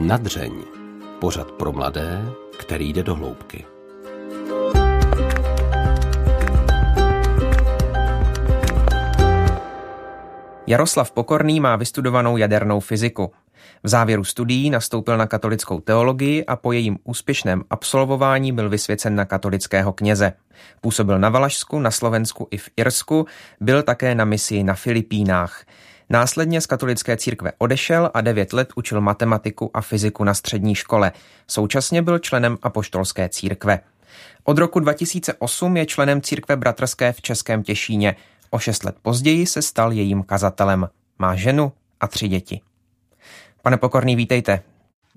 Nadřeň. Pořad pro mladé, který jde do hloubky. Jaroslav Pokorný má vystudovanou jadernou fyziku. V závěru studií nastoupil na katolickou teologii a po jejím úspěšném absolvování byl vysvěcen na katolického kněze. Působil na Valašsku, na Slovensku i v Irsku, byl také na misi na Filipínách. Následně z katolické církve odešel a devět let učil matematiku a fyziku na střední škole. Současně byl členem apoštolské církve. Od roku 2008 je členem církve bratrské v Českém Těšíně. O šest let později se stal jejím kazatelem. Má ženu a tři děti. Pane Pokorný, vítejte.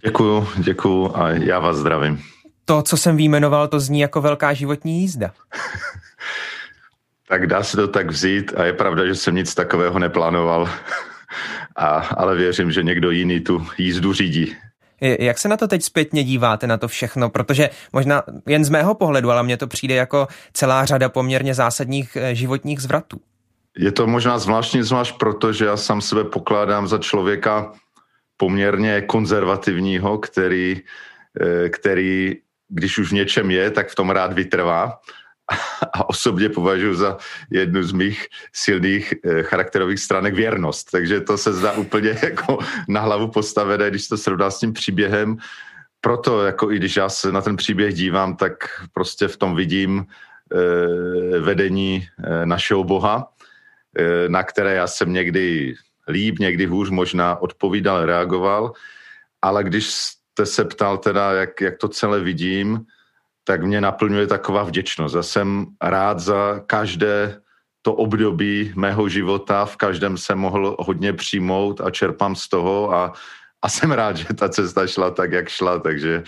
Děkuju, děkuju a já vás zdravím. To, co jsem výjmenoval, to zní jako velká životní jízda. tak dá se to tak vzít a je pravda, že jsem nic takového neplánoval, a, ale věřím, že někdo jiný tu jízdu řídí. Jak se na to teď zpětně díváte, na to všechno? Protože možná jen z mého pohledu, ale mně to přijde jako celá řada poměrně zásadních eh, životních zvratů. Je to možná zvláštní zvlášť proto, že já sám sebe pokládám za člověka poměrně konzervativního, který, eh, který když už v něčem je, tak v tom rád vytrvá. A osobně považuji za jednu z mých silných eh, charakterových stránek věrnost. Takže to se zdá úplně jako na hlavu postavené, když to srovná s tím příběhem. Proto, jako i když já se na ten příběh dívám, tak prostě v tom vidím eh, vedení našeho Boha, na které já jsem někdy líp, někdy hůř možná odpovídal, reagoval, ale když jste se ptal teda, jak, jak to celé vidím, tak mě naplňuje taková vděčnost. Já jsem rád za každé to období mého života, v každém jsem mohl hodně přijmout a čerpám z toho a, a jsem rád, že ta cesta šla tak, jak šla, takže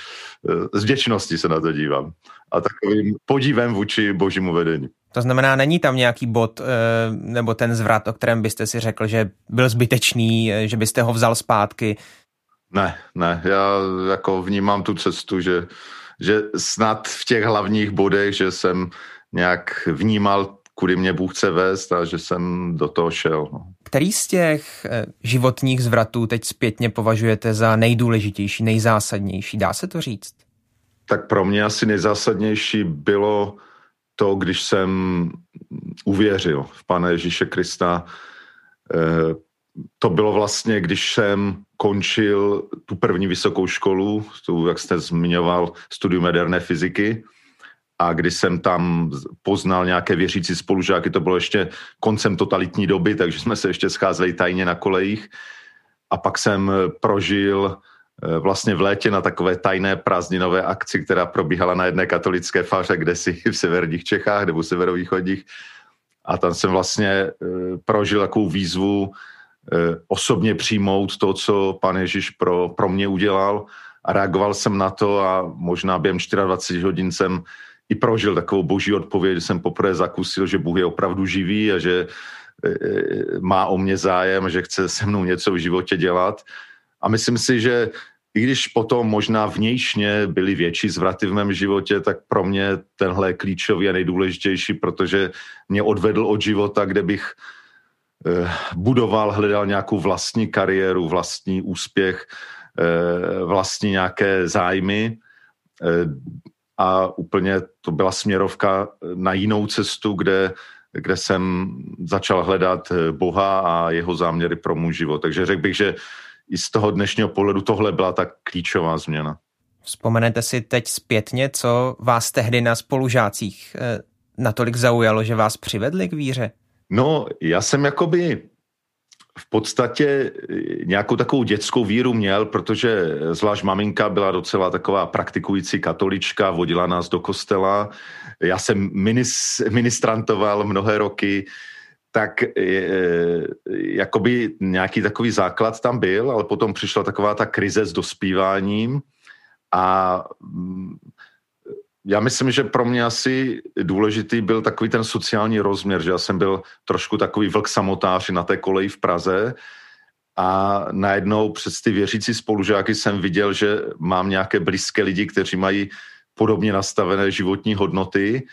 z vděčnosti se na to dívám. A takovým podívem vůči božímu vedení. To znamená, není tam nějaký bod eh, nebo ten zvrat, o kterém byste si řekl, že byl zbytečný, eh, že byste ho vzal zpátky? Ne, ne, já jako vnímám tu cestu, že, že snad v těch hlavních bodech, že jsem nějak vnímal, kudy mě Bůh chce vést a že jsem do toho šel. No. Který z těch eh, životních zvratů teď zpětně považujete za nejdůležitější, nejzásadnější? Dá se to říct? Tak pro mě asi nejzásadnější bylo to, když jsem uvěřil v Pana Ježíše Krista, eh, to bylo vlastně, když jsem končil tu první vysokou školu, tu, jak jste zmiňoval, studium jaderné fyziky, a když jsem tam poznal nějaké věřící spolužáky, to bylo ještě koncem totalitní doby, takže jsme se ještě scházeli tajně na kolejích. A pak jsem prožil Eh, vlastně v létě na takové tajné prázdninové akci, která probíhala na jedné katolické faře, kde si v severních Čechách nebo severovýchodních. A tam jsem vlastně eh, prožil takovou výzvu osobně přijmout to, co pan Ježíš pro, pro mě udělal a reagoval jsem na to a možná během 24 hodin jsem i prožil takovou boží odpověď, že jsem poprvé zakusil, že Bůh je opravdu živý a že má o mě zájem, že chce se mnou něco v životě dělat. A myslím si, že i když potom možná vnějšně byly větší zvraty v mém životě, tak pro mě tenhle je klíčový a nejdůležitější, protože mě odvedl od života, kde bych eh, budoval, hledal nějakou vlastní kariéru, vlastní úspěch, eh, vlastní nějaké zájmy eh, a úplně to byla směrovka na jinou cestu, kde, kde jsem začal hledat Boha a jeho záměry pro můj život. Takže řekl bych, že i z toho dnešního pohledu tohle byla ta klíčová změna. Vzpomenete si teď zpětně, co vás tehdy na spolužácích eh, natolik zaujalo, že vás přivedli k víře? No, já jsem jakoby v podstatě eh, nějakou takovou dětskou víru měl, protože zvlášť maminka byla docela taková praktikující katolička, vodila nás do kostela. Já jsem ministrantoval mnohé roky, tak je, jakoby nějaký takový základ tam byl, ale potom přišla taková ta krize s dospíváním a mm, já myslím, že pro mě asi důležitý byl takový ten sociální rozměr, že já jsem byl trošku takový vlk samotář na té koleji v Praze a najednou přes ty věřící spolužáky jsem viděl, že mám nějaké blízké lidi, kteří mají podobně nastavené životní hodnoty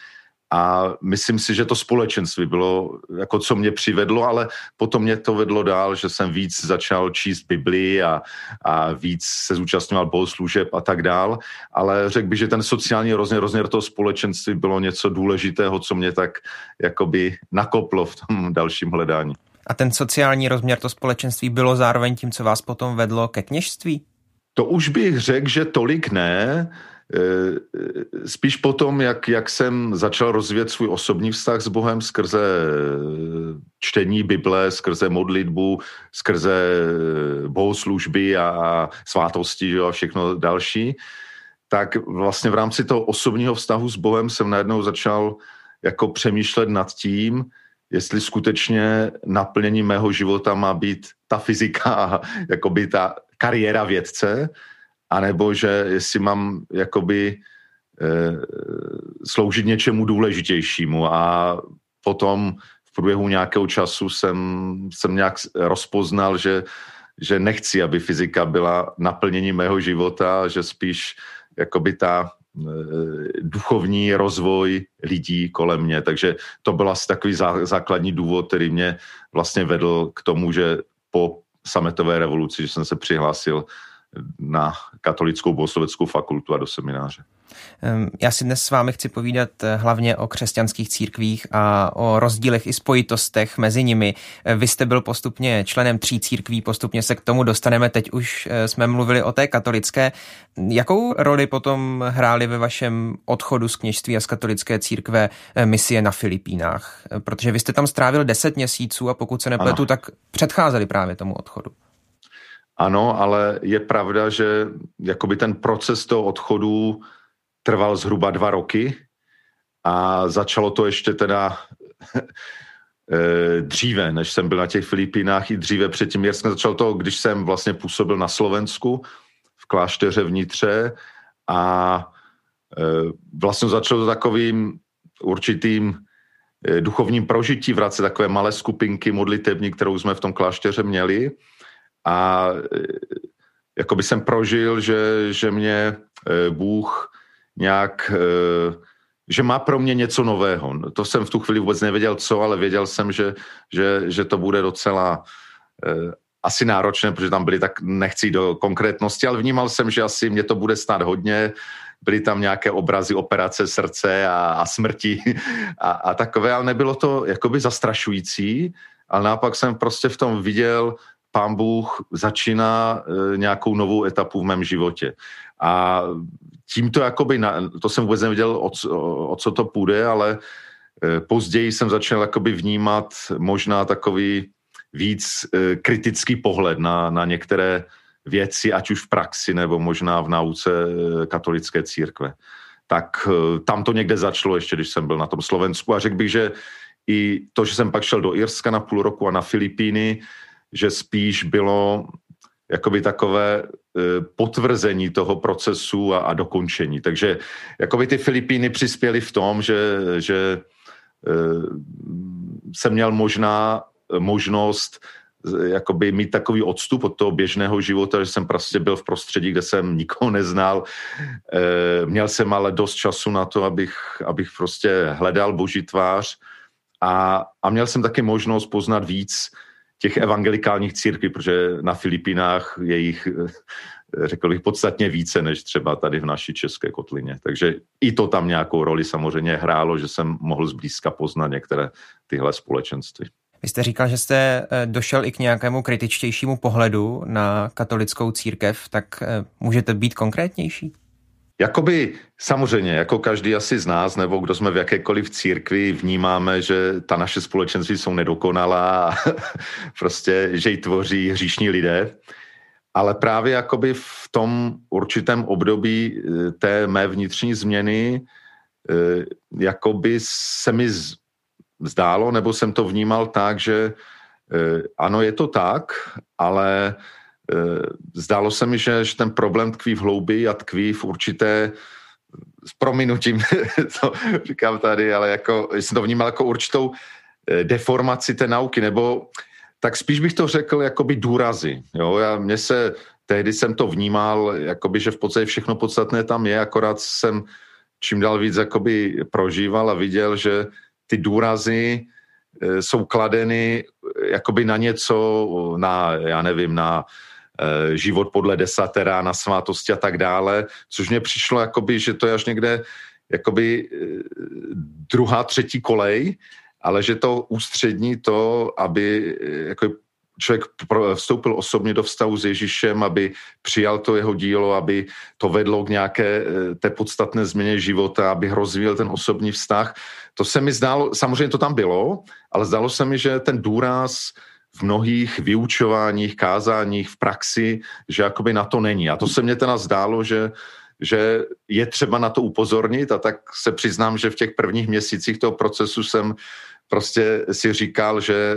a myslím si, že to společenství bylo, jako co mě přivedlo, ale potom mě to vedlo dál, že jsem víc začal číst Biblii a, a víc se zúčastňoval bohoslužeb a tak dál, ale řekl bych, že ten sociální rozměr, rozměr toho společenství bylo něco důležitého, co mě tak jakoby nakoplo v tom dalším hledání. A ten sociální rozměr, to společenství bylo zároveň tím, co vás potom vedlo ke kněžství? To už bych řekl, že tolik ne, spíš potom, jak, jak jsem začal rozvíjet svůj osobní vztah s Bohem skrze eh, čtení Bible, skrze modlitbu, skrze eh, bohoslužby a svátosti jo, a všechno další, tak vlastně v rámci toho osobního vztahu s Bohem jsem najednou začal jako přemýšlet nad tím, jestli skutečně naplnění mého života má být ta fyzika, by ta kariéra vědce, anebo že jestli mám jakoby e, sloužit něčemu důležitějšímu a potom v průběhu nějakého času jsem, jsem nějak rozpoznal, že, že nechci, aby fyzika byla naplnění mého života, že spíš jakoby ta e, duchovní rozvoj lidí kolem mě. Takže to byl asi takový zá, základní důvod, který mě vlastně vedl k tomu, že po sametové revoluci, že jsem se přihlásil na katolickou bohosloveckou fakultu a do semináře. Já si dnes s vámi chci povídat eh, hlavně o křesťanských církvích a o rozdílech i spojitostech mezi nimi. Eh, vy jste byl postupně členem tří církví, postupně se k tomu dostaneme. Teď už eh, jsme mluvili o té katolické. Jakou roli potom hráli ve vašem odchodu z kněžství a z katolické církve misie na Filipínách? Protože vy jste tam strávil deset měsíců a pokud se nepletu, ano. tak předcházeli právě tomu odchodu. Ano, ale je pravda, že jakoby ten proces toho odchodu trval zhruba dva roky a začalo to ještě teda eh, dříve, než jsem byl na těch Filipínách, i dříve předtím. Já jsem začal to, když jsem vlastně působil na Slovensku v klášteře vnitře a eh, vlastně začalo to takovým určitým eh, duchovním prožití v takové malé skupinky modlitební, kterou jsme v tom klášteře měli a e, jako by jsem prožil, že, že mě e, Bůh nějak, e, že má pro mě něco nového. No, to jsem v tu chvíli vůbec nevěděl co, ale věděl jsem, že, že, že to bude docela asi náročné, protože tam byly tak, nechci do konkrétnosti, ale vnímal jsem, že asi mě to bude stát hodně, byly tam nějaké obrazy operace srdce a, a smrti a, a takové, ale nebylo to jakoby zastrašující, ale naopak jsem prostě v tom viděl pán Bůh začíná e, nějakou novou etapu v mém životě. A tímto jakoby, na, to jsem vůbec nevěděl, o, o, co to půjde, ale e, později jsem začal jakoby vnímat možná takový víc e, kritický pohled na, na některé věci, ať už v praxi nebo možná v náuce katolické církve. Tak tam to někde začalo ještě, když jsem byl na tom Slovensku a řekl bych, že i to, že jsem pak šel do Irska na půl roku a na Filipíny, že spíš bylo jakoby takové e, potvrzení toho procesu a, a dokončení. Takže jakoby ty Filipíny přispěly v tom, že, že e, jsem měl možná možnost e, jakoby mít takový odstup od toho běžného života, že jsem prostě byl v prostředí, kde jsem nikoho neznal. Měl jsem ale dost času na to, abych, abych prostě hledal boží tvář a, a měl jsem taky možnost poznat víc těch evangelikálních církví, protože na Filipínách je jich, eh, řekl bych, podstatně více než třeba tady v naší české kotlině. Takže i to tam nějakou roli samozřejmě hrálo, že jsem mohl zblízka poznat některé tyhle společenství. Vy jste říkal, že jste eh, došel i k nějakému kritičtějšímu pohledu na katolickou církev, tak eh, můžete být konkrétnější? Jakoby samozřejmě, jako každý asi z nás, nebo kdo jsme v jakékoliv církvi, vnímáme, že ta naše společenství jsou nedokonalá a prostě, že ji tvoří hříšní lidé. Ale právě jakoby v tom určitém období eh, té mé vnitřní změny eh, jakoby se mi zdálo, nebo jsem to vnímal tak, že eh, ano, je to tak, ale zdálo se mi, že, že ten problém tkví v hloubi a tkví v určité s prominutím, to říkám tady, ale jako, jsem to vnímal jako určitou eh, deformaci té nauky, nebo tak spíš bych to řekl jakoby důrazy. Jo? Já, mně se, tehdy jsem to vnímal, jakoby, že v podstatě všechno podstatné tam je, akorát jsem čím dál víc jakoby prožíval a viděl, že ty důrazy e, jsou kladeny jakoby na něco, na, já nevím, na život podle desatera, na svátosti a tak dále, což mě přišlo jakoby, že to je až někde jakoby e, druhá, třetí kolej, ale že to ústřední to, aby jako člověk vstoupil osobně do vztahu s Ježíšem, aby přijal to jeho dílo, aby to vedlo k nějaké eh, té podstatné změně života, aby rozvíjel ten osobní vztah. To se mi zdálo, samozřejmě to tam bylo, ale zdálo se mi, že ten důraz v mnohých vyučováních, kázáních, v praxi, že jakoby na to není. A to se mně teda zdálo, že že je třeba na to upozornit a tak se přiznám, že v těch prvních měsících toho procesu jsem prostě si říkal, že,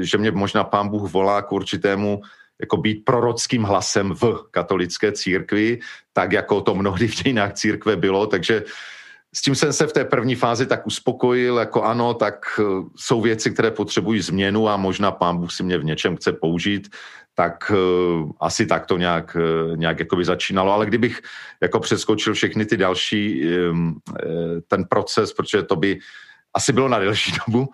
že mě možná pán Bůh volá k určitému jako být prorockým hlasem v katolické církvi, tak jako to mnohdy v dějinách církve bylo, takže s tím jsem se v té první fázi tak uspokojil, jako ano, tak eh, jsou věci, které potřebují změnu a možná pán Bůh si mě v něčem chce použít, tak uh, asi tak to nějak, uh, nějak jakoby začínalo. Ale kdybych jako přeskočil všechny ty další, um, ten proces, protože to by asi bylo na delší dobu,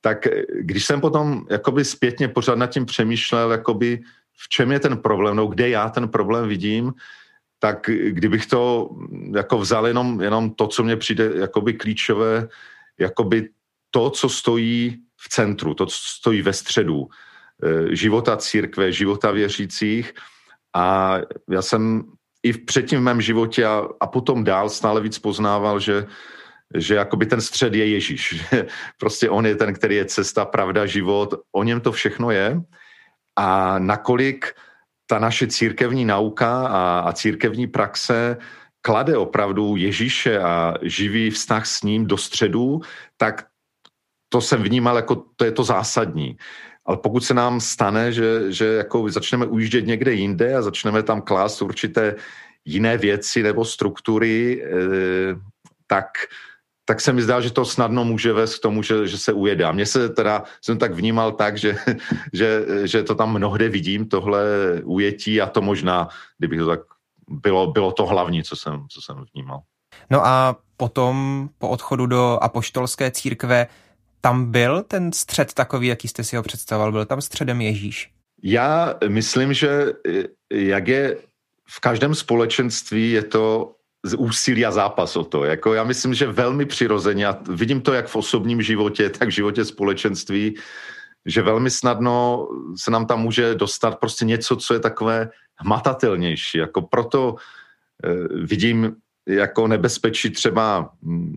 tak když jsem potom jakoby zpětně pořád nad tím přemýšlel, jakoby v čem je ten problém, no kde já ten problém vidím, tak kdybych to jako vzal jenom, jenom to, co mně přijde jakoby klíčové, jakoby to, co stojí v centru, to, co stojí ve středu e, života církve, života věřících a já jsem i předtím v mém životě a, a potom dál stále víc poznával, že že jakoby ten střed je Ježíš. prostě on je ten, který je cesta, pravda, život, o něm to všechno je. A nakolik ta naše církevní nauka a, a církevní praxe klade opravdu Ježíše a živý vztah s ním do středu, tak to jsem vnímal jako to je to zásadní. Ale pokud se nám stane, že, že jako začneme ujíždět někde jinde a začneme tam klást určité jiné věci nebo struktury, eh, tak tak se mi zdá, že to snadno může vést k tomu, že, že se ujede. A mně se teda, jsem tak vnímal tak, že, že, že to tam mnohde vidím, tohle ujetí a to možná, kdyby to tak bylo, bylo to hlavní, co jsem, co jsem vnímal. No a potom po odchodu do apoštolské církve tam byl ten střed takový, jaký jste si ho představoval? Byl tam středem Ježíš? Já myslím, že jak je v každém společenství je to úsilí a zápas o to. Jako já myslím, že velmi přirozeně, a vidím to jak v osobním životě, tak v životě společenství, že velmi snadno se nám tam může dostat prostě něco, co je takové hmatatelnější. Jako proto eh, vidím jako nebezpečí třeba hm,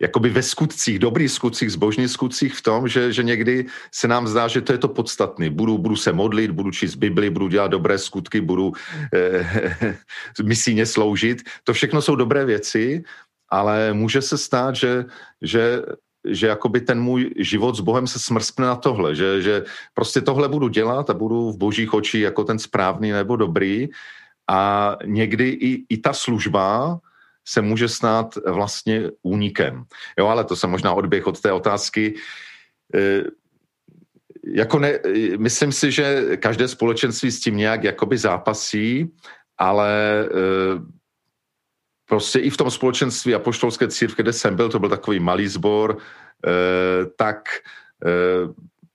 jakoby ve skutcích, dobrých skutcích, zbožných skutcích v tom, že, že někdy se nám zdá, že to je to podstatné. Budu, budu se modlit, budu číst Bibli, budu dělat dobré skutky, budu eh, misíně sloužit. To všechno jsou dobré věci, ale může se stát, že, že že jakoby ten můj život s Bohem se smrskne na tohle, že, že prostě tohle budu dělat a budu v božích očích jako ten správný nebo dobrý a někdy i, i ta služba se může stát vlastně únikem. Jo, ale to se možná odběh od té otázky. E, jako ne, myslím si, že každé společenství s tím nějak jakoby zápasí, ale e, prostě i v tom společenství apoštolské církve, kde jsem byl, to byl takový malý sbor, e, tak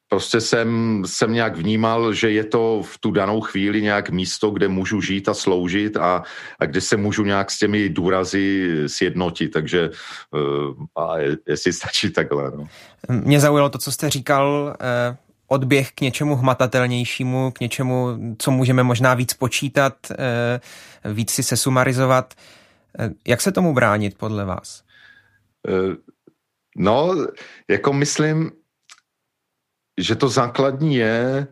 prostě jsem, jsem nějak vnímal, že je to v tu danou chvíli nějak místo, kde můžu žít a sloužit a, a kde se můžu nějak s těmi důrazy sjednotit, takže uh, a jestli stačí takhle. No. Mě zaujalo to, co jste říkal, eh, odběh k něčemu hmatatelnějšímu, k něčemu, co můžeme možná víc počítat, eh, víc si se sumarizovat. Eh, jak se tomu bránit podle vás? Eh, no, jako myslím, že to základní je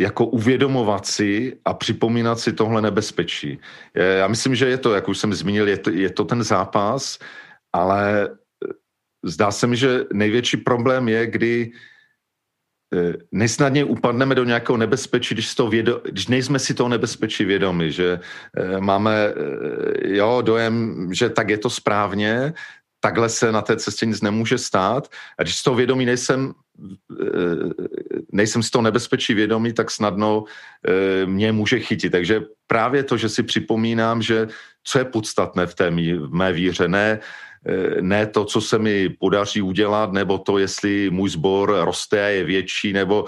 jako uvědomovat si a připomínat si tohle nebezpečí. Já myslím, že je to, jak už jsem zmínil, je to, je to ten zápas, ale eh, zdá se mi, že největší problém je, kdy eh, nejsnadněji upadneme do nějakého nebezpečí, když, to vědo, když nejsme si toho nebezpečí vědomi, že eh, máme jo, dojem, že tak je to správně, takhle se na té cestě nic nemůže stát. A když z toho vědomí nejsem nejsem z toho nebezpečí vědomý, tak snadno mě může chytit. Takže právě to, že si připomínám, že co je podstatné v té mý, v mé víře, ne, ne to, co se mi podaří udělat, nebo to, jestli můj sbor roste a je větší, nebo,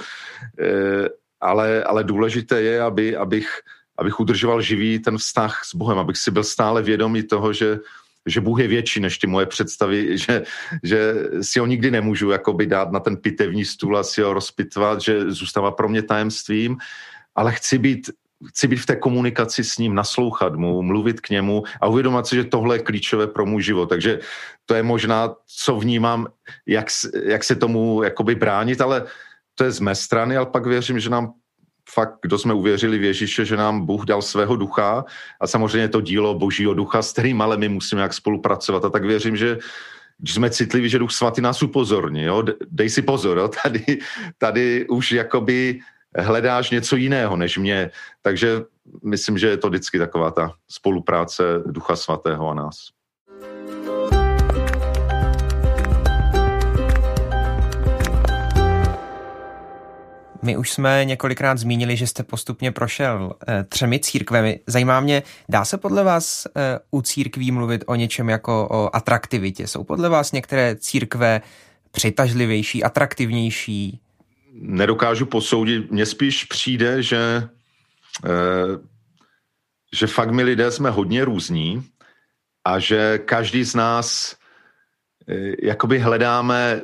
ale, ale důležité je, aby, abych, abych udržoval živý ten vztah s Bohem, abych si byl stále vědomý toho, že že Bůh je větší než ty moje představy, že, že si ho nikdy nemůžu jakoby dát na ten pitevní stůl a si ho rozpitvat, že zůstává pro mě tajemstvím, ale chci být chci být v té komunikaci s ním, naslouchat mu, mluvit k němu a uvědomit si, že tohle je klíčové pro můj život. Takže to je možná, co vnímám, jak, jak se tomu jakoby bránit, ale to je z mé strany, ale pak věřím, že nám fakt, kdo jsme uvěřili v Ježíše, že nám Bůh dal svého ducha a samozřejmě to dílo božího ducha, s kterým ale my musíme jak spolupracovat a tak věřím, že když jsme citliví, že Duch Svatý nás upozorní, jo? dej si pozor, jo? Tady, tady už jakoby hledáš něco jiného než mě, takže myslím, že je to vždycky taková ta spolupráce Ducha Svatého a nás. My už jsme několikrát zmínili, že jste postupně prošel e, třemi církvemi. Zajímá mě, dá se podle vás e, u církví mluvit o něčem jako o atraktivitě? Jsou podle vás některé církve přitažlivější, atraktivnější? Nedokážu posoudit. Mně spíš přijde, že, e, že fakt my lidé jsme hodně různí a že každý z nás jakoby hledáme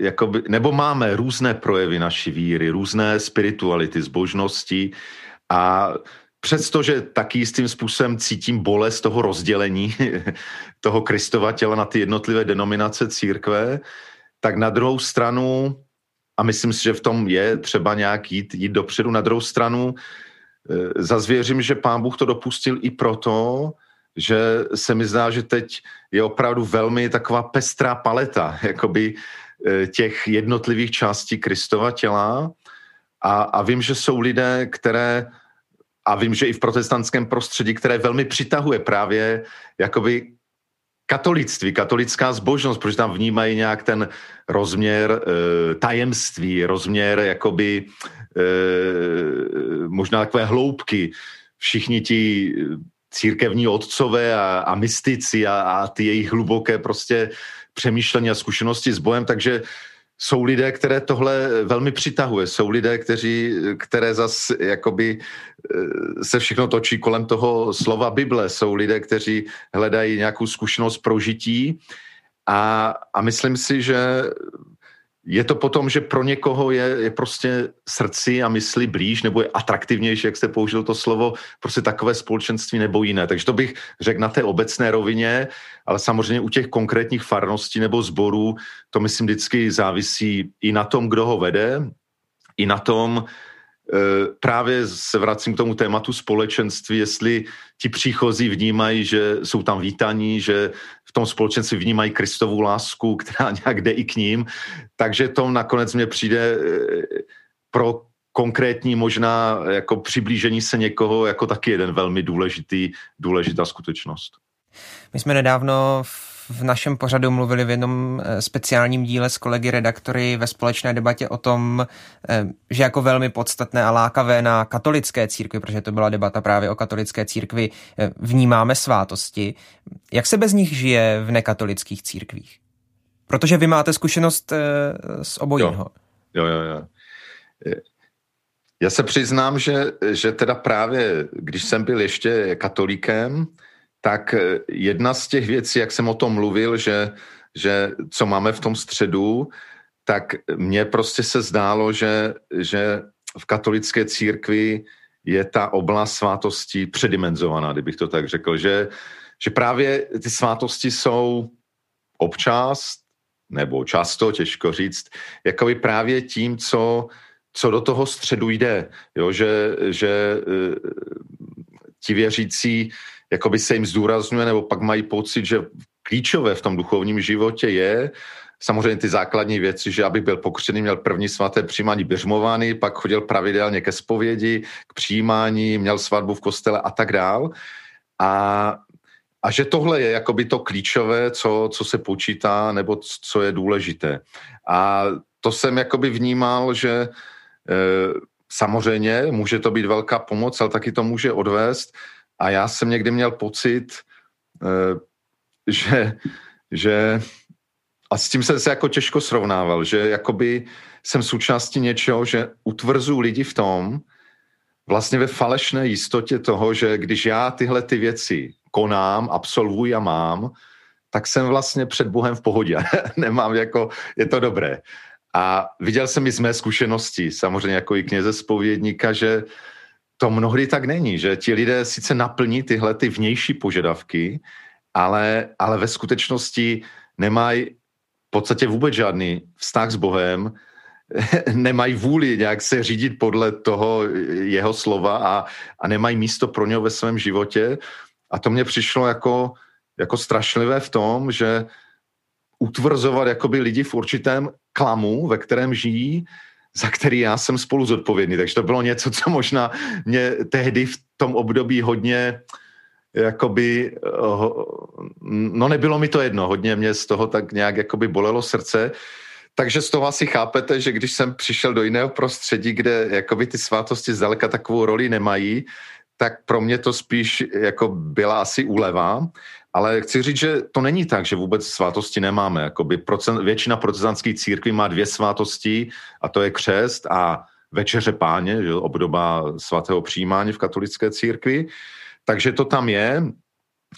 jakoby, nebo máme různé projevy naší víry, různé spirituality, zbožnosti a přestože taky jistým způsobem cítím bolest toho rozdělení toho Kristova těla na ty jednotlivé denominace církve, tak na druhou stranu, a myslím si, že v tom je třeba nějak jít, jít dopředu, na druhou stranu e, zazvěřím, že pán Bůh to dopustil i proto, že se mi zdá, že teď je opravdu velmi taková pestrá paleta, jakoby těch jednotlivých částí Kristova těla a, a vím, že jsou lidé, které a vím, že i v protestantském prostředí, které velmi přitahuje právě jakoby katolictví, katolická zbožnost, protože tam vnímají nějak ten rozměr e, tajemství, rozměr jakoby e, možná takové hloubky. Všichni ti církevní otcové a, a mystici a, a ty jejich hluboké prostě přemýšlení a zkušenosti s bojem, takže jsou lidé, které tohle velmi přitahuje. Jsou lidé, kteří, které zas jakoby eh, se všechno točí kolem toho slova Bible. Jsou lidé, kteří hledají nějakou zkušenost prožití a, a myslím si, že je to potom, že pro někoho je, je prostě srdci a mysli blíž nebo je atraktivnější, jak jste použil to slovo, prostě takové společenství nebo jiné. Takže to bych řekl na té obecné rovině, ale samozřejmě u těch konkrétních farností nebo zborů to myslím vždycky závisí i na tom, kdo ho vede, i na tom, právě se vracím k tomu tématu společenství, jestli ti příchozí vnímají, že jsou tam vítaní, že v tom společenství vnímají Kristovu lásku, která nějak jde i k ním, takže to nakonec mě přijde eh, pro konkrétní možná jako přiblížení se někoho jako taky jeden velmi důležitý, důležitá skutečnost. My jsme nedávno v v našem pořadu mluvili v jednom eh, speciálním díle s kolegy redaktory ve společné debatě o tom, eh, že jako velmi podstatné a lákavé na katolické církvi, protože to byla debata právě o katolické církvi, eh, vnímáme svátosti. Jak se bez nich žije v nekatolických církvích? Protože vy máte zkušenost s obojího. Jo, jo, jo. Já se přiznám, že, že teda právě, když jsem byl ještě katolíkem, tak eh, jedna z těch věcí, jak jsem o tom mluvil, že, že co máme v tom středu, tak mně prostě se zdálo, že, že v katolické církvi je ta oblast svátostí předimenzovaná, kdybych to tak řekl, že, že právě ty svátosti jsou občas, nebo často, těžko říct, jakoby právě tím, co, co do toho středu jde, jo, že, že eh, ti věřící jakoby se jim zdůrazňuje, nebo pak mají pocit, že klíčové v tom duchovním životě je samozřejmě ty základní věci, že aby byl pokřený, měl první svaté přijímání běžmovány, pak chodil pravidelně ke zpovědi, k přijímání, měl svatbu v kostele a tak dál. A, a že tohle je jakoby to klíčové, co, co se počítá, nebo co je důležité. A to jsem jakoby vnímal, že e, samozřejmě může to být velká pomoc, ale taky to může odvést a já jsem někdy měl pocit, e, že, že a s tím jsem se jako těžko srovnával, že jakoby jsem součástí něčeho, že utvrzu lidi v tom, vlastně ve falešné jistotě toho, že když já tyhle ty věci konám, absolvuji a mám, tak jsem vlastně před Bohem v pohodě. Nemám jako, je to dobré. A viděl jsem i z mé zkušenosti, samozřejmě jako i kněze spovědníka, že to mnohdy tak není, že ti lidé sice naplní tyhle ty vnější požadavky, ale, ale ve skutečnosti nemají v podstatě vůbec žádný vztah s Bohem, nemají vůli nějak se řídit podle toho jeho slova a, a nemají místo pro něho ve svém životě. A to mně přišlo jako, jako strašlivé v tom, že utvrzovat jakoby lidi v určitém klamu, ve kterém žijí, za který já jsem spolu zodpovědný. Takže to bylo něco, co možná mě tehdy v tom období hodně jakoby, no nebylo mi to jedno, hodně mě z toho tak nějak jakoby bolelo srdce, takže z toho asi chápete, že když jsem přišel do jiného prostředí, kde jakoby ty svátosti zdaleka takovou roli nemají, tak pro mě to spíš jako byla asi úleva. Ale chci říct, že to není tak, že vůbec svátosti nemáme. Jakoby procent, většina protestantských církví má dvě svátosti a to je křest a večeře páně, že, obdoba svatého přijímání v katolické církvi. Takže to tam je.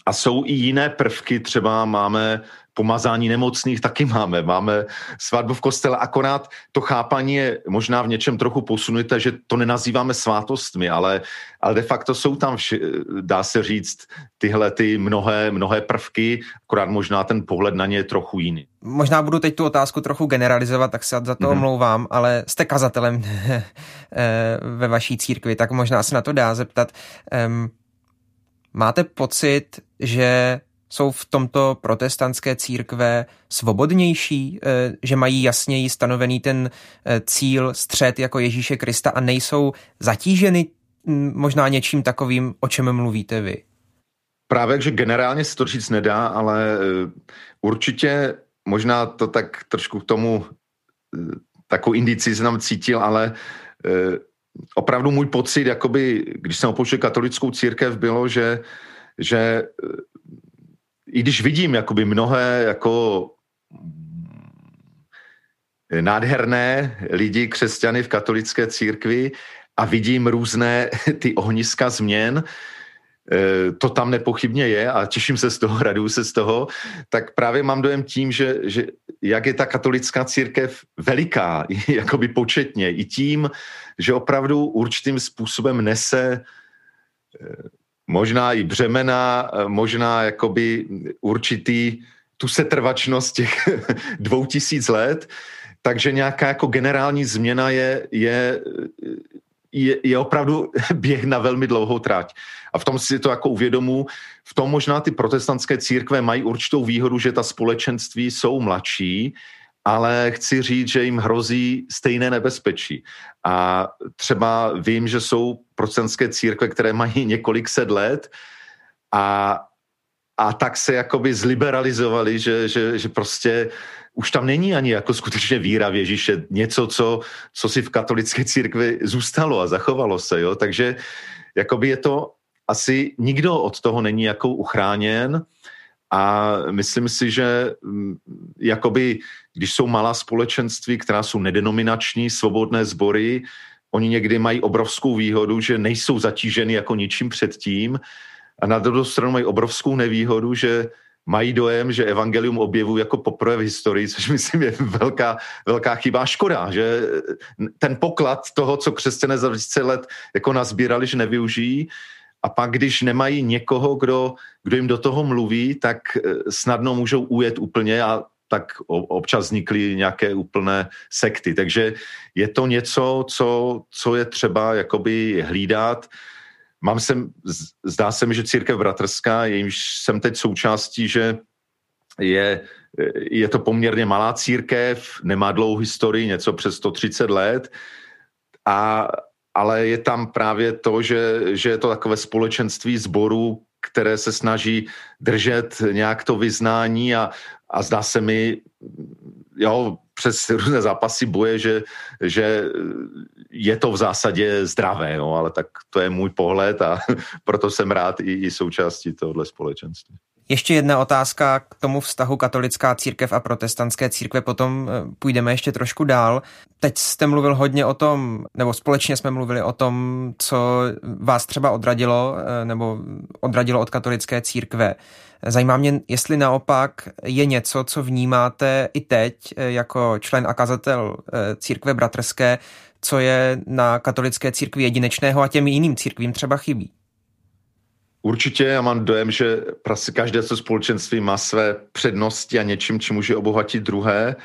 A jsou i jiné prvky, třeba máme pomazání nemocných taky máme. Máme svatbu v kostele, akorát to chápání je možná v něčem trochu posunuté, že to nenazýváme svátostmi, ale, ale de facto jsou tam, vši, dá se říct, tyhle ty mnohé, mnohé prvky, akorát možná ten pohled na ně je trochu jiný. Možná budu teď tu otázku trochu generalizovat, tak se za to mm-hmm. omlouvám, ale jste kazatelem eh, ve vaší církvi, tak možná se na to dá zeptat. Máte pocit, že jsou v tomto protestantské církve svobodnější, eh, že mají jasněji stanovený ten eh, cíl, střed jako Ježíše Krista a nejsou zatíženy hm, možná něčím takovým, o čem mluvíte vy? Právě, že generálně se to říct nedá, ale eh, určitě možná to tak trošku k tomu takovou indici jsem cítil, ale opravdu můj pocit, jakoby, když jsem opouštěl katolickou církev, bylo, že, že i když vidím jakoby mnohé jako nádherné lidi, křesťany v katolické církvi a vidím různé ty ohniska změn, eh, to tam nepochybně je a těším se z toho, raduju se z toho, tak právě mám dojem tím, že, že jak je ta katolická církev veliká, jakoby početně, i tím, že opravdu určitým způsobem nese eh, možná i břemena, eh, možná jakoby určitý tu setrvačnost těch dvou tisíc let, takže nějaká jako generální změna je, je, je, je opravdu běh na velmi dlouhou trať. A v tom si to jako uvědomu, v tom možná ty protestantské církve mají určitou výhodu, že ta společenství jsou mladší, ale chci říct, že jim hrozí stejné nebezpečí. A třeba vím, že jsou procentské církve, které mají několik set let a, a tak se jakoby zliberalizovali, že, že, že prostě už tam není ani jako skutečně víra v Ježíše, něco, co, co si v katolické církvi zůstalo a zachovalo se, jo, takže jakoby je to asi nikdo od toho není jako uchráněn a myslím si, že mm, jakoby, když jsou malá společenství, která jsou nedenominační, svobodné sbory, oni někdy mají obrovskou výhodu, že nejsou zatíženy jako ničím předtím a na druhou stranu mají obrovskou nevýhodu, že mají dojem, že evangelium objevují jako poprvé v historii, což myslím je velká, velká chyba. Škoda, že ten poklad toho, co křesťané za 20 let jako nazbírali, že nevyužijí, a pak, když nemají někoho, kdo, kdo jim do toho mluví, tak eh, snadno můžou ujet úplně a tak občas vznikly nějaké úplné sekty. Takže je to něco, co, co je třeba jakoby hlídat. Mám sem, zdá se mi, že církev bratrská, jejímž jsem teď součástí, že je, je to poměrně malá církev, nemá dlouhou historii, něco přes 130 let a, ale je tam právě to, že, že je to takové společenství zborů, které se snaží držet nějak to vyznání a, a zdá se mi, jo, přes různé zápasy boje, že, že je to v zásadě zdravé, jo, ale tak to je můj pohled a proto jsem rád i, i součástí tohohle společenství. Ještě jedna otázka k tomu vztahu katolická církev a protestantské církve, potom eh, půjdeme ještě trošku dál. Teď jste mluvil hodně o tom, nebo společně jsme mluvili o tom, co vás třeba odradilo, eh, nebo odradilo od katolické církve. Zajímá mě, jestli naopak je něco, co vnímáte i teď eh, jako člen a kazatel církve bratrské, co je na katolické církvi jedinečného a těm jiným církvím třeba chybí. Určitě já mám dojem, že prostě každé to společenství má své přednosti a něčím, čím může obohatit druhé.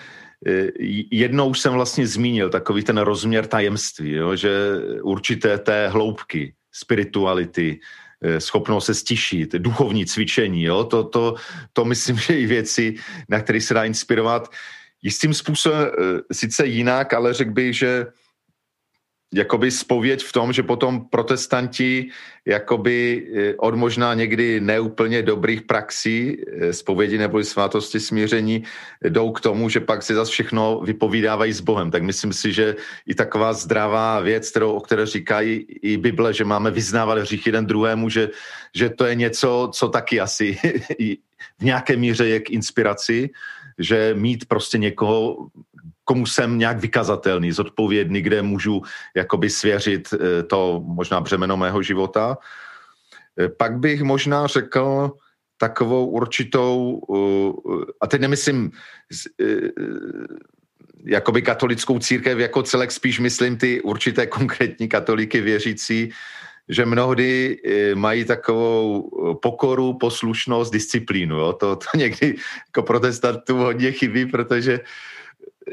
E, jednou už jsem vlastně zmínil takový ten rozměr tajemství, jo, že určité té hloubky, spirituality, e, schopnost se stišit, duchovní cvičení, jo, to, to, to myslím, že i věci, na které se dá inspirovat jistým způsobem, e, sice jinak, ale řekl bych, že jakoby spověď v tom, že potom protestanti jakoby eh, od možná někdy neúplně dobrých praxí eh, spovědi nebo svátosti smíření jdou k tomu, že pak si zase všechno vypovídávají s Bohem. Tak myslím si, že i taková zdravá věc, kterou, o které říkají i Bible, že máme vyznávat hřích jeden druhému, že, že to je něco, co taky asi v nějaké míře je k inspiraci, že mít prostě někoho, komu jsem nějak vykazatelný, zodpovědný, kde můžu jakoby svěřit eh, to možná břemeno mého života. Eh, pak bych možná řekl takovou určitou, eh, a teď nemyslím jakoby katolickou církev jako celek, spíš myslím ty určité konkrétní katoliky věřící, že mnohdy mají takovou pokoru, poslušnost, disciplínu. Jo? To, to někdy jako protestantů hodně chybí, protože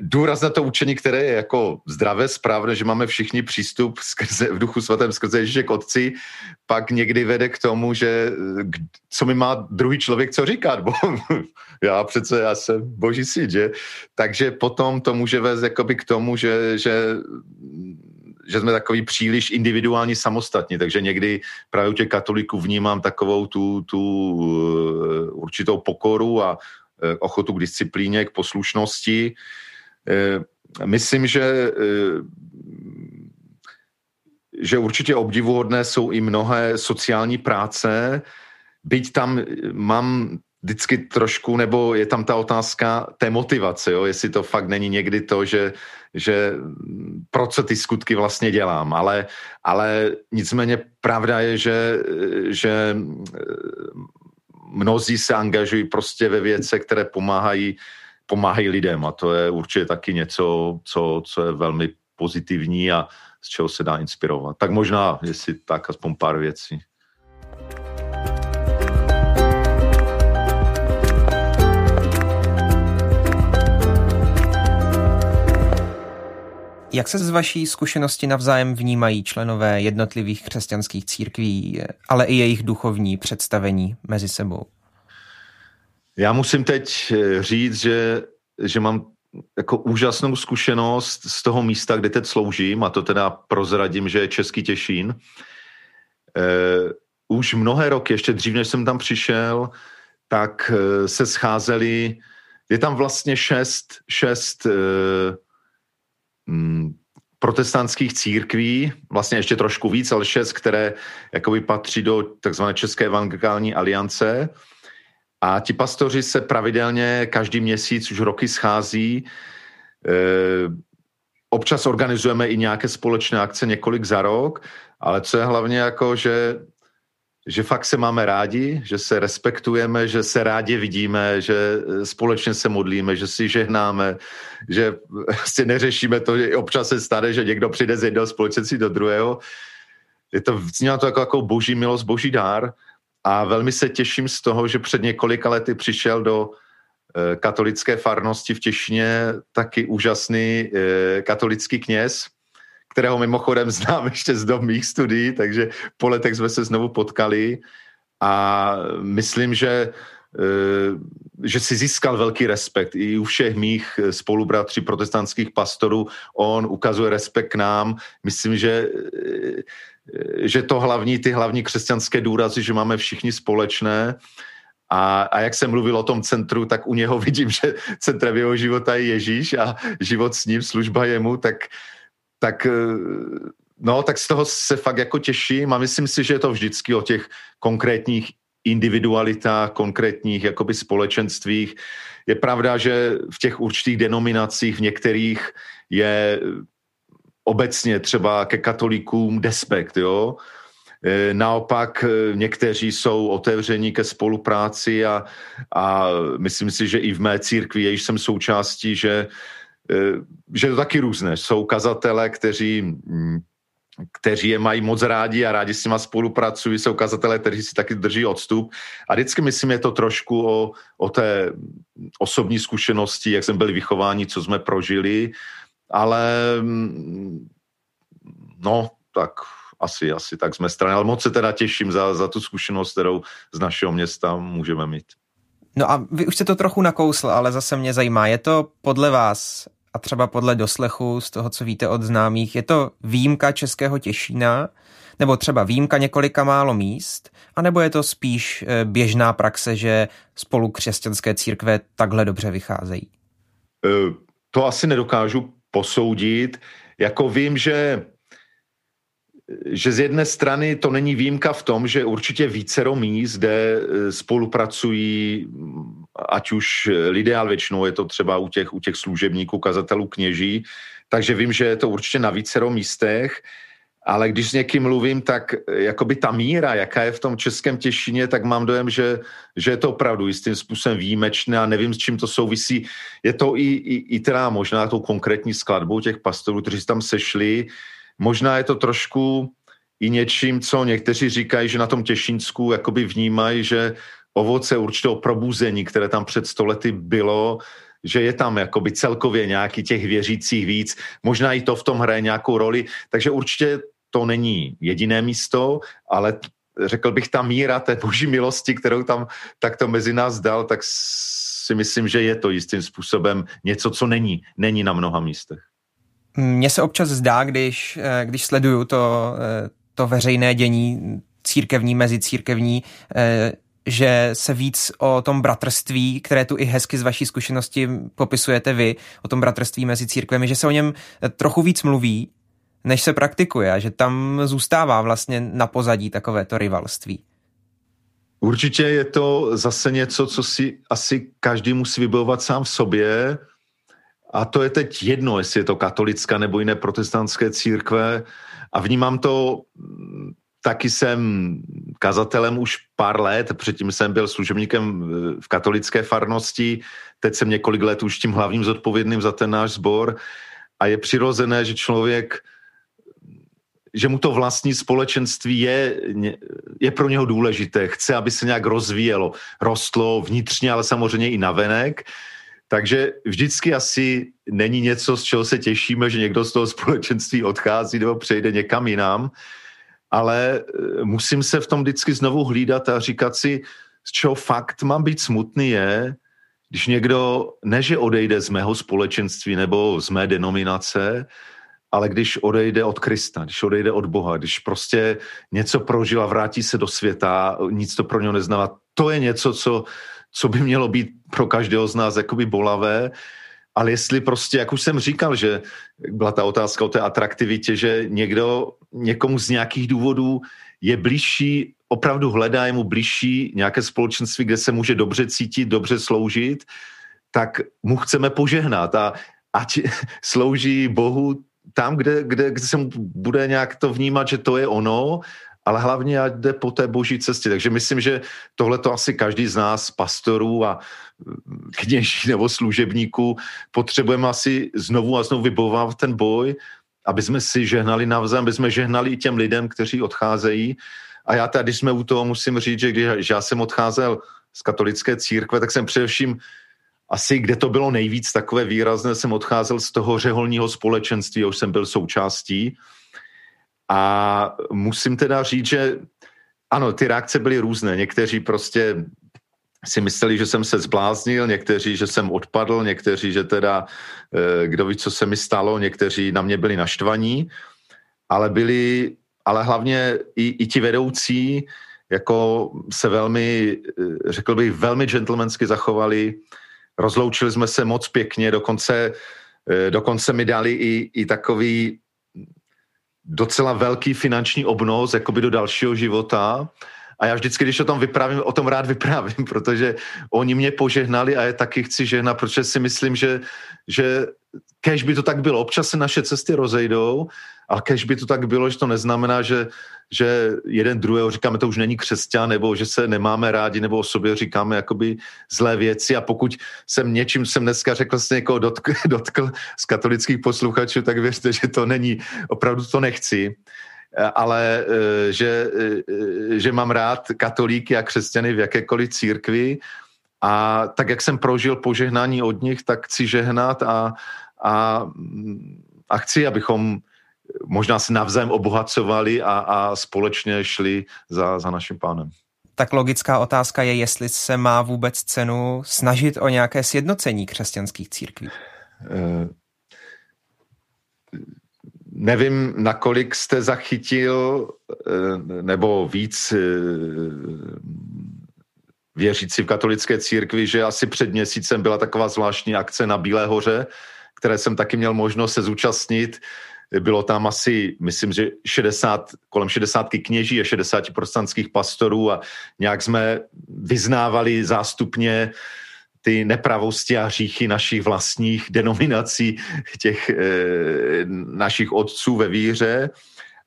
důraz na to učení, které je jako zdravé, správné, že máme všichni přístup skrze, v duchu svatém skrze Ježíše k Otci, pak někdy vede k tomu, že co mi má druhý člověk co říkat, bo já přece já jsem boží syn, že? Takže potom to může vést jakoby k tomu, že, že že jsme takový příliš individuální samostatní, takže někdy právě u těch katoliků vnímám takovou tu, tu eh, určitou pokoru a eh, ochotu k disciplíně, k poslušnosti, Eh, myslím, že eh, že určitě obdivuhodné jsou i mnohé sociální práce, byť tam mám vždycky trošku, nebo je tam ta otázka té motivace, jo? jestli to fakt není někdy to, že, že pro co ty skutky vlastně dělám, ale, ale nicméně pravda je, že, že mnozí se angažují prostě ve věce, které pomáhají pomáhají lidem a to je určitě taky něco, co, co je velmi pozitivní a z čeho se dá inspirovat. Tak možná, jestli tak, aspoň pár věcí. Jak se z vaší zkušenosti navzájem vnímají členové jednotlivých křesťanských církví, ale i jejich duchovní představení mezi sebou? Já musím teď eh, říct, že, že mám jako úžasnou zkušenost z toho místa, kde teď sloužím, a to teda prozradím, že je Český Těšín. Uh, už mnohé roky, ještě dřív, než jsem tam přišel, tak uh, se scházeli, je tam vlastně šest, šest mm, protestantských církví, vlastně ještě trošku víc, ale šest, které jakoby patří do takzvané České evangelikální aliance. A ti pastoři se pravidelně každý měsíc už roky schází. E, občas organizujeme i nějaké společné akce několik za rok, ale co je hlavně jako, že že fakt se máme rádi, že se respektujeme, že se rádi vidíme, že společně se modlíme, že si žehnáme, že si neřešíme to, že občas se stane, že někdo přijde z jednoho společenství do druhého. Je to, to jako, jako boží milost, boží dár a velmi se těším z toho, že před několika lety přišel do eh, katolické farnosti v Těšině taky úžasný eh, katolický kněz, kterého mimochodem znám ještě z dob mých studií, takže po letech jsme se znovu potkali a myslím, že eh, že si získal velký respekt i u všech mých spolubratří protestantských pastorů. On ukazuje respekt k nám. Myslím, že že to hlavní, ty hlavní křesťanské důrazy, že máme všichni společné A, a jak jsem mluvil o tom centru, tak u něho vidím, že centrem jeho života je Ježíš a život s ním, služba jemu, tak, tak no, tak z toho se fakt jako těším a myslím si, že je to vždycky o těch konkrétních individualitách, konkrétních jakoby společenstvích. Je pravda, že v těch určitých denominacích v některých je obecně třeba ke katolíkům despekt, jo. E, naopak e, někteří jsou otevření ke spolupráci a, a myslím si, že i v mé církvi, jejíž jsem součástí, že, e, že to taky různé. Jsou kazatele, kteří mm, kteří je mají moc rádi a rádi s nima spolupracují, jsou ukazatelé, kteří si taky drží odstup. A vždycky myslím, je to trošku o, o té osobní zkušenosti, jak jsme byli vychováni, co jsme prožili, ale mm, no, tak asi, asi tak z mé strany. Ale moc se teda těším za, za tu zkušenost, kterou z našeho města můžeme mít. No a vy už jste to trochu nakousl, ale zase mě zajímá, je to podle vás a třeba podle doslechu z toho, co víte od známých, je to výjimka Českého Těšína, nebo třeba výjimka několika málo míst, anebo je to spíš eh, běžná praxe, že spolu křesťanské církve takhle dobře vycházejí? Eh, to asi nedokážu posoudit. Jako vím, že že z jedné strany to není výjimka v tom, že určitě vícero míst, kde eh, spolupracují ať už lidé, ale většinou je to třeba u těch, u těch služebníků, kazatelů, kněží, takže vím, že je to určitě na vícero místech, ale když s někým mluvím, tak eh, jakoby ta míra, jaká je v tom českém těšině, tak mám dojem, že, že je to opravdu jistým způsobem výjimečné a nevím, s čím to souvisí. Je to i, i, i teda možná tou konkrétní skladbou těch pastorů, kteří tam sešli. Možná je to trošku i něčím, co někteří říkají, že na tom Těšínsku jakoby vnímají, že ovoce určitého probuzení, které tam před stolety bylo, že je tam jakoby celkově nějaký těch věřících víc, možná i to v tom hraje nějakou roli, takže určitě to není jediné místo, ale řekl bych, ta míra té boží milosti, kterou tam takto mezi nás dal, tak si myslím, že je to jistým způsobem něco, co není, není na mnoha místech. Mně se občas zdá, když, eh, když sleduju to, eh, to veřejné dění církevní, mezi církevní, eh, že se víc o tom bratrství, které tu i hezky z vaší zkušenosti popisujete vy, o tom bratrství mezi církvemi, že se o něm trochu víc mluví, než se praktikuje a že tam zůstává vlastně na pozadí takovéto rivalství. Určitě je to zase něco, co si asi každý musí vybojovat sám v sobě. A to je teď jedno, jestli je to katolická nebo jiné protestantské církve. A vnímám to taky jsem kazatelem už pár let, předtím jsem byl služebníkem v katolické farnosti, teď jsem několik let už tím hlavním zodpovědným za ten náš sbor a je přirozené, že člověk že mu to vlastní společenství je, je pro něho důležité, chce, aby se nějak rozvíjelo, rostlo vnitřně, ale samozřejmě i navenek. Takže vždycky asi není něco, z čeho se těšíme, že někdo z toho společenství odchází nebo přejde někam jinam. Ale eh, musím se v tom vždycky znovu hlídat a říkat si, z čeho fakt mám být smutný je, když někdo, ne že odejde z mého společenství nebo z mé denominace, ale když odejde od Krista, když odejde od Boha, když prostě něco prožil a vrátí se do světa, nic to pro něho neznává, to je něco, co, co by mělo být pro každého z nás jakoby bolavé. Ale jestli prostě, jak už jsem říkal, že byla ta otázka o té atraktivitě, že někdo, někomu z nějakých důvodů je blížší, opravdu hledá je mu blížší nějaké společenství, kde se může dobře cítit, dobře sloužit, tak mu chceme požehnat. A ať slouží Bohu tam, kde, kde, kde se mu bude nějak to vnímat, že to je ono ale hlavně ať jde po té boží cestě. Takže myslím, že tohle to asi každý z nás, pastorů a mm, kněží nebo služebníků, potřebujeme asi znovu a znovu vybojovat ten boj, aby jsme si žehnali navzájem, aby jsme žehnali i těm lidem, kteří odcházejí. A já tady, jsme u toho, musím říct, že když já jsem odcházel z katolické církve, tak jsem především asi, kde to bylo nejvíc takové výrazné, jsem odcházel z toho řeholního společenství, už jsem byl součástí, a musím teda říct, že ano, ty reakce byly různé. Někteří prostě si mysleli, že jsem se zbláznil, někteří, že jsem odpadl, někteří, že teda eh, kdo ví, co se mi stalo, někteří na mě byli naštvaní, ale byli, ale hlavně i, i ti vedoucí jako se velmi, eh, řekl bych, velmi gentlemansky zachovali. Rozloučili jsme se moc pěkně, dokonce, eh, dokonce mi dali i, i takový docela velký finanční obnos jakoby do dalšího života. A já vždycky, když o tom vyprávím, o tom rád vyprávím, protože oni mě požehnali a je taky chci žehnat, protože si myslím, že, že kež by to tak bylo. Občas se naše cesty rozejdou, ale kež by to tak bylo, že to neznamená, že, že jeden druhého říkáme, to už není křesťan, nebo že se nemáme rádi, nebo o sobě říkáme jakoby zlé věci. A pokud jsem něčím, jsem dneska řekl, se někoho dotkl, dotkl z katolických posluchačů, tak věřte, že to není, opravdu to nechci. Ale e, že, e, že mám rád katolíky a křesťany v jakékoliv církvi. A tak, jak jsem prožil požehnání od nich, tak chci žehnat a, a, a chci, abychom možná se navzájem obohacovali a, a společně šli za, za naším pánem. Tak logická otázka je, jestli se má vůbec cenu snažit o nějaké sjednocení křesťanských církví. E, nevím, nakolik jste zachytil, e, nebo víc e, věřící v katolické církvi, že asi před měsícem byla taková zvláštní akce na Bílé hoře, které jsem taky měl možnost se zúčastnit. Bylo tam asi, myslím, že 60, kolem 60 kněží a 60 protestantských pastorů a nějak jsme vyznávali zástupně ty nepravosti a hříchy našich vlastních denominací, těch e, našich otců ve víře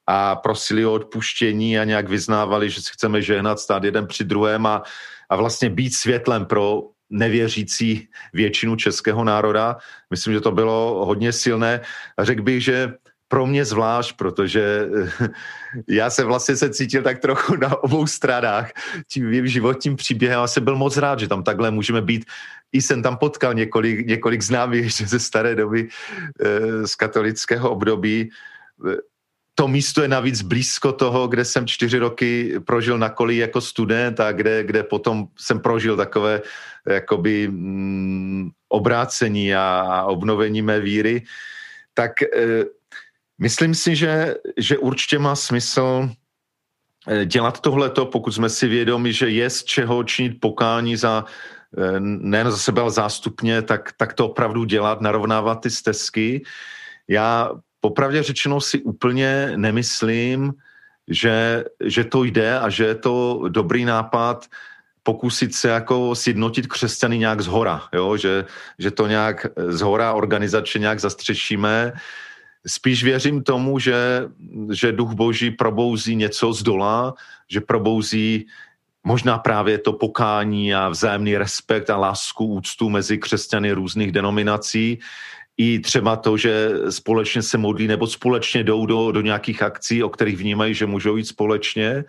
a prosili o odpuštění a nějak vyznávali, že si chceme žehnat stát jeden při druhém a, a vlastně být světlem pro nevěřící většinu českého národa. Myslím, že to bylo hodně silné. A řekl bych, že pro mě zvlášť, protože já se vlastně se cítil tak trochu na obou stranách tím mým životním příběhem a jsem byl moc rád, že tam takhle můžeme být. I jsem tam potkal několik, několik známých ještě ze staré doby eh, z katolického období to místo je navíc blízko toho, kde jsem čtyři roky prožil na koli jako student a kde, kde potom jsem prožil takové jakoby mm, obrácení a obnovení mé víry, tak e, myslím si, že, že určitě má smysl e, dělat tohleto, pokud jsme si vědomi, že je z čeho činit pokání za e, nejen za sebe, ale zástupně, tak, tak to opravdu dělat, narovnávat ty stezky. Já popravdě řečeno si úplně nemyslím, že, že to jde a že je to dobrý nápad pokusit se jako sjednotit křesťany nějak z hora, jo? Že, že to nějak z hora organizačně nějak zastřešíme. Spíš věřím tomu, že, že duch boží probouzí něco z dola, že probouzí možná právě to pokání a vzájemný respekt a lásku, úctu mezi křesťany různých denominací, i třeba to, že společně se modlí nebo společně jdou do, do nějakých akcí, o kterých vnímají, že můžou jít společně.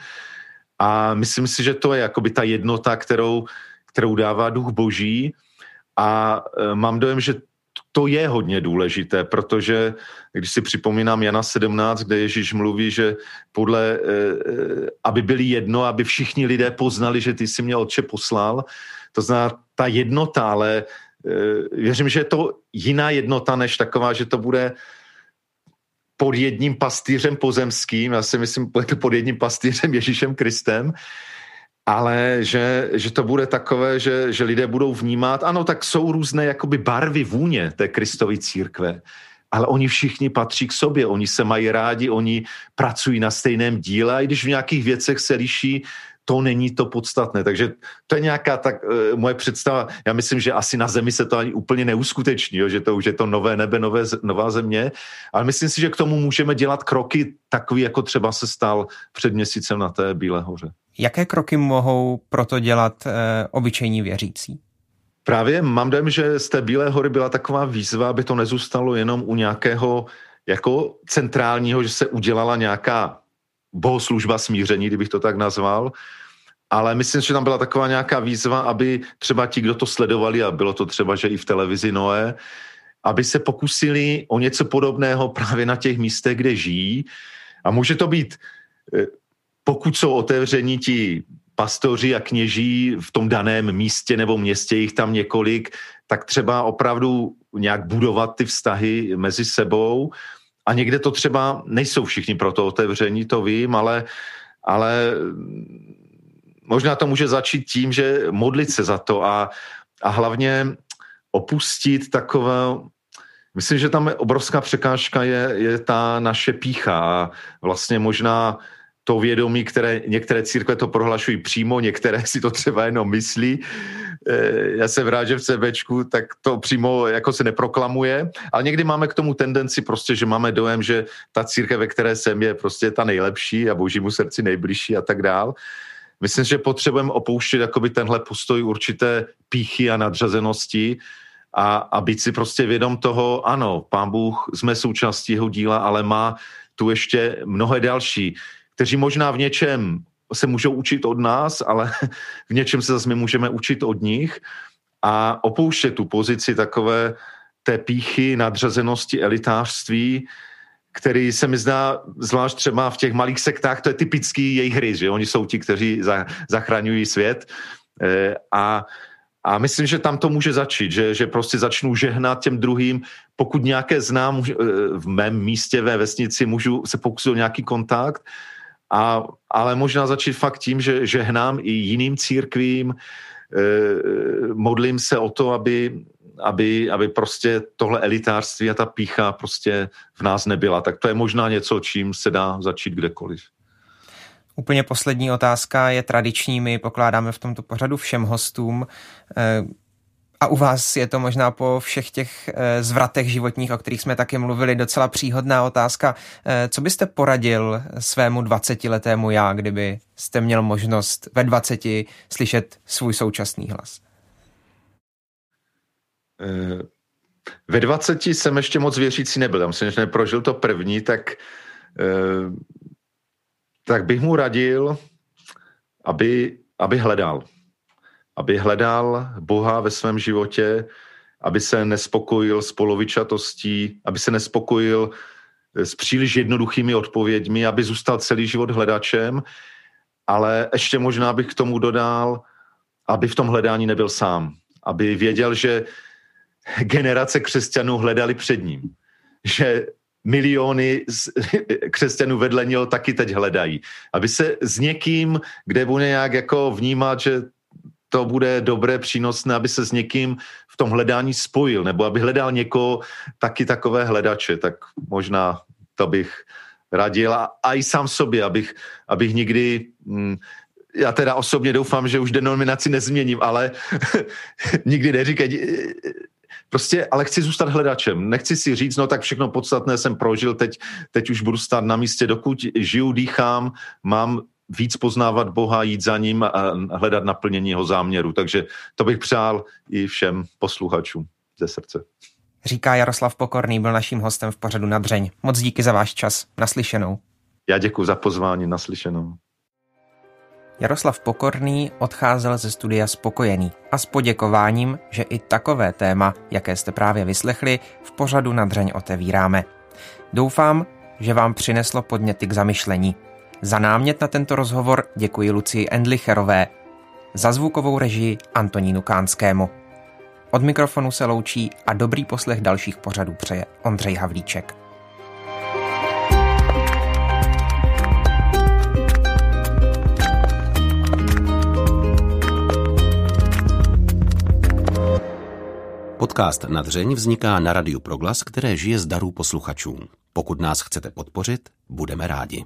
A myslím si, že to je jakoby ta jednota, kterou, kterou dává duch boží. A e, mám dojem, že to je hodně důležité, protože když si připomínám Jana 17, kde Ježíš mluví, že podle, e, e, aby byli jedno, aby všichni lidé poznali, že ty si mě Otče poslal, to znamená ta jednota, ale věřím, že je to jiná jednota než taková, že to bude pod jedním pastýřem pozemským, já si myslím pod jedním pastýřem Ježíšem Kristem, ale že, že to bude takové, že, že lidé budou vnímat, ano, tak jsou různé jakoby barvy vůně té Kristovy církve, ale oni všichni patří k sobě, oni se mají rádi, oni pracují na stejném díle a i když v nějakých věcech se liší, to není to podstatné. Takže to je nějaká tak uh, moje představa. Já myslím, že asi na Zemi se to ani úplně neuskuteční, jo, že to už je to nové nebe, nové, nová země, ale myslím si, že k tomu můžeme dělat kroky takový, jako třeba se stal před měsícem na té Bílé hoře. Jaké kroky mohou proto dělat uh, obyčejní věřící? Právě mám dojem, že z té Bílé hory byla taková výzva, aby to nezůstalo jenom u nějakého jako centrálního, že se udělala nějaká bohoslužba smíření, kdybych to tak nazval, ale myslím, že tam byla taková nějaká výzva, aby třeba ti, kdo to sledovali, a bylo to třeba, že i v televizi Noé, aby se pokusili o něco podobného právě na těch místech, kde žijí. A může to být, eh, pokud jsou otevření ti pastoři a kněží v tom daném místě nebo městě, jich tam několik, tak třeba opravdu nějak budovat ty vztahy mezi sebou a někde to třeba nejsou všichni pro to otevření, to vím, ale, ale možná to může začít tím, že modlit se za to a, a hlavně opustit takové, myslím, že tam obrovská překážka je, je ta naše pícha a vlastně možná to vědomí, které některé církve to prohlašují přímo, některé si to třeba jenom myslí. Eh, já jsem rád, že v CBčku tak to přímo jako se neproklamuje, ale někdy máme k tomu tendenci prostě, že máme dojem, že ta církev, ve které jsem, je prostě ta nejlepší a božímu srdci nejbližší a tak dál. Myslím, že potřebujeme opouštět jakoby tenhle postoj určité píchy a nadřazenosti a, a být si prostě vědom toho, ano, pán Bůh, jsme součástí jeho díla, ale má tu ještě mnohé další kteří možná v něčem se můžou učit od nás, ale v něčem se zase my můžeme učit od nich. A opouštět tu pozici takové té píchy, nadřazenosti, elitářství, který se mi zdá, zvlášť třeba v těch malých sektách, to je typický jejich hry, že oni jsou ti, kteří zachraňují svět. E, a a myslím, že tam to může začít, že, že prostě začnu žehnat těm druhým. Pokud nějaké znám e, v mém místě ve vesnici, můžu se pokusit o nějaký kontakt, a, ale možná začít fakt tím, že žehnám i jiným církvím, eh, modlím se o to, aby, aby, aby prostě tohle elitářství a ta pícha prostě v nás nebyla. Tak to je možná něco, čím se dá začít kdekoliv. Úplně poslední otázka je tradiční, my pokládáme v tomto pořadu všem hostům. A u vás je to možná po všech těch eh, zvratech životních, o kterých jsme taky mluvili, docela příhodná otázka. Eh, co byste poradil svému 20-letému já, kdyby jste měl možnost ve 20 slyšet svůj současný hlas? Eh, ve 20 jsem ještě moc věřící nebyl. Já myslím, že neprožil to první, tak, tak bych mu radil, aby, aby hledal aby hledal Boha ve svém životě, aby se nespokojil s polovičatostí, aby se nespokojil eh, s příliš jednoduchými odpověďmi, aby zůstal celý život hledačem, ale ještě možná bych k tomu dodal, aby v tom hledání nebyl sám. Aby věděl, že generace křesťanů hledali před ním. Že miliony křesťanů vedle něho taky teď hledají. Aby se s někým, kde bude nějak jako vnímat, že to bude dobré, přínosné, aby se s někým v tom hledání spojil, nebo aby hledal někoho taky takové hledače, tak možná to bych radil a, a i sám sobě, abych, abych nikdy, hm, já teda osobně doufám, že už denominaci nezměním, ale nikdy neříkej, prostě, ale chci zůstat hledačem. Nechci si říct, no tak všechno podstatné jsem prožil, teď, teď už budu stát na místě, dokud žiju, dýchám, mám víc poznávat Boha, jít za ním a hledat naplnění jeho záměru. Takže to bych přál i všem posluchačům ze srdce. Říká Jaroslav Pokorný, byl naším hostem v pořadu Nadřeň. Moc díky za váš čas. Naslyšenou. Já děkuji za pozvání. Naslyšenou. Jaroslav Pokorný odcházel ze studia spokojený a s poděkováním, že i takové téma, jaké jste právě vyslechli, v pořadu Nadřeň otevíráme. Doufám, že vám přineslo podněty k zamyšlení. Za námět na tento rozhovor děkuji Lucii Endlicherové, za zvukovou režii Antonínu Kánskému. Od mikrofonu se loučí a dobrý poslech dalších pořadů přeje Ondřej Havlíček. Podcast Nadřeň vzniká na Radiu Proglas, které žije z darů posluchačů. Pokud nás chcete podpořit, budeme rádi.